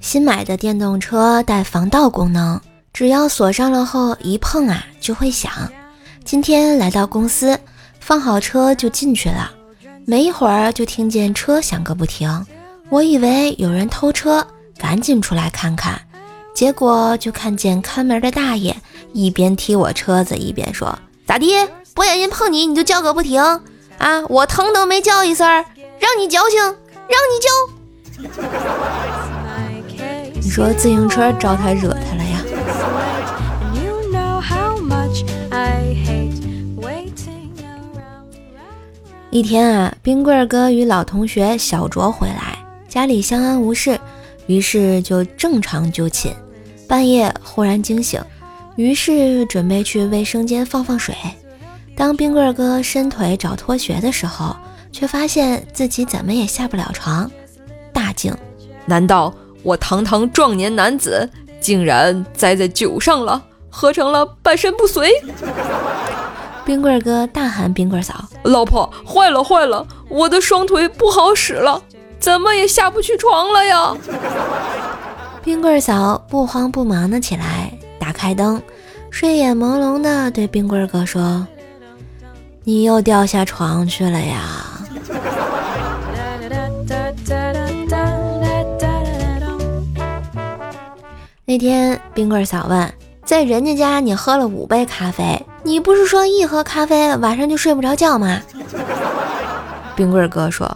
新买的电动车带防盗功能，只要锁上了后一碰啊就会响。今天来到公司，放好车就进去了，没一会儿就听见车响个不停。我以为有人偷车，赶紧出来看看，结果就看见看门的大爷一边踢我车子，一边说：“咋地？不小心碰你你就叫个不停啊？我疼都没叫一声，让你矫情，让你叫。”你说自行车招他惹他了呀？一天啊，冰棍哥与老同学小卓回来，家里相安无事，于是就正常就寝。半夜忽然惊醒，于是准备去卫生间放放水。当冰棍儿哥伸腿找拖鞋的时候，却发现自己怎么也下不了床，大惊：难道？我堂堂壮年男子，竟然栽在酒上了，喝成了半身不遂。冰棍哥大喊：“冰棍嫂，老婆，坏了坏了，我的双腿不好使了，怎么也下不去床了呀！” 冰棍嫂不慌不忙的起来，打开灯，睡眼朦胧的对冰棍哥说：“你又掉下床去了呀。”那天，冰棍嫂问：“在人家家你喝了五杯咖啡，你不是说一喝咖啡晚上就睡不着觉吗？” 冰棍哥说：“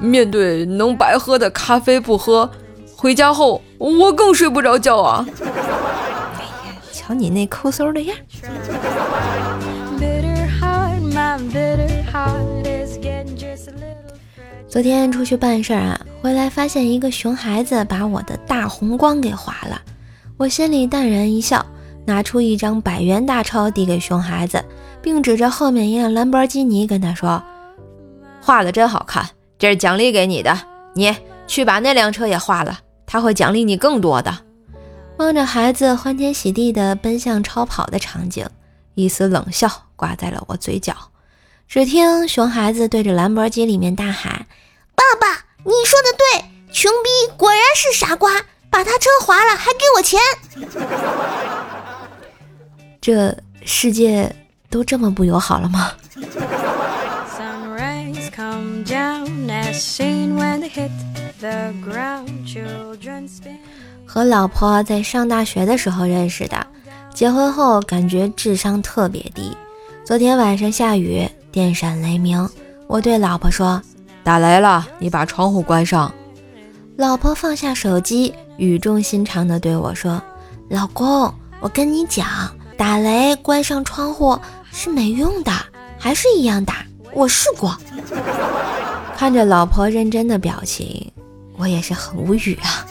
面对能白喝的咖啡不喝，回家后我更睡不着觉啊！”瞧你那抠搜的样！昨天出去办事儿啊。回来发现一个熊孩子把我的大红光给划了，我心里淡然一笑，拿出一张百元大钞递给熊孩子，并指着后面一辆兰博基尼跟他说：“画的真好看，这是奖励给你的，你去把那辆车也画了，他会奖励你更多的。”望着孩子欢天喜地的奔向超跑的场景，一丝冷笑挂在了我嘴角。只听熊孩子对着兰博基里面大喊：“爸爸！”你说的对，穷逼果然是傻瓜，把他车划了还给我钱。这世界都这么不友好了吗？和老婆在上大学的时候认识的，结婚后感觉智商特别低。昨天晚上下雨，电闪雷鸣，我对老婆说。打雷了，你把窗户关上。老婆放下手机，语重心长地对我说：“老公，我跟你讲，打雷关上窗户是没用的，还是一样打。我试过。”看着老婆认真的表情，我也是很无语啊。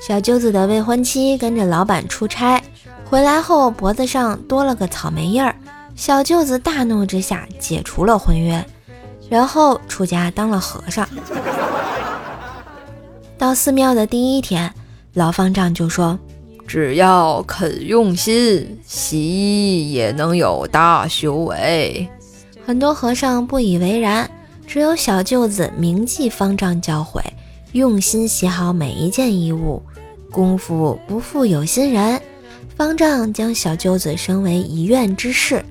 小舅子的未婚妻跟着老板出差。回来后脖子上多了个草莓印儿，小舅子大怒之下解除了婚约，然后出家当了和尚。到寺庙的第一天，老方丈就说：“只要肯用心，洗也能有大修为。”很多和尚不以为然，只有小舅子铭记方丈教诲，用心洗好每一件衣物，功夫不负有心人。方丈将小舅子升为一院之士，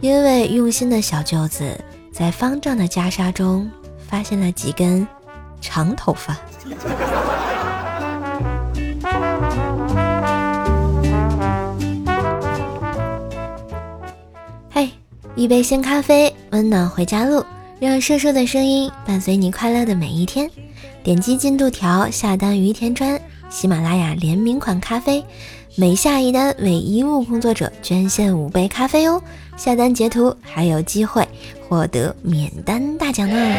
因为用心的小舅子在方丈的袈裟中发现了几根长头发。嘿，一杯鲜咖啡，温暖回家路，让瘦瘦的声音伴随你快乐的每一天。点击进度条下单于田川，喜马拉雅联名款咖啡。每下一单为医务工作者捐献五杯咖啡哦，下单截图还有机会获得免单大奖呢。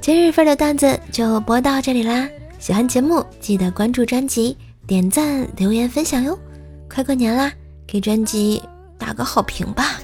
今日份的段子就播到这里啦，喜欢节目记得关注专辑、点赞、留言、分享哟。快过年啦，给专辑打个好评吧。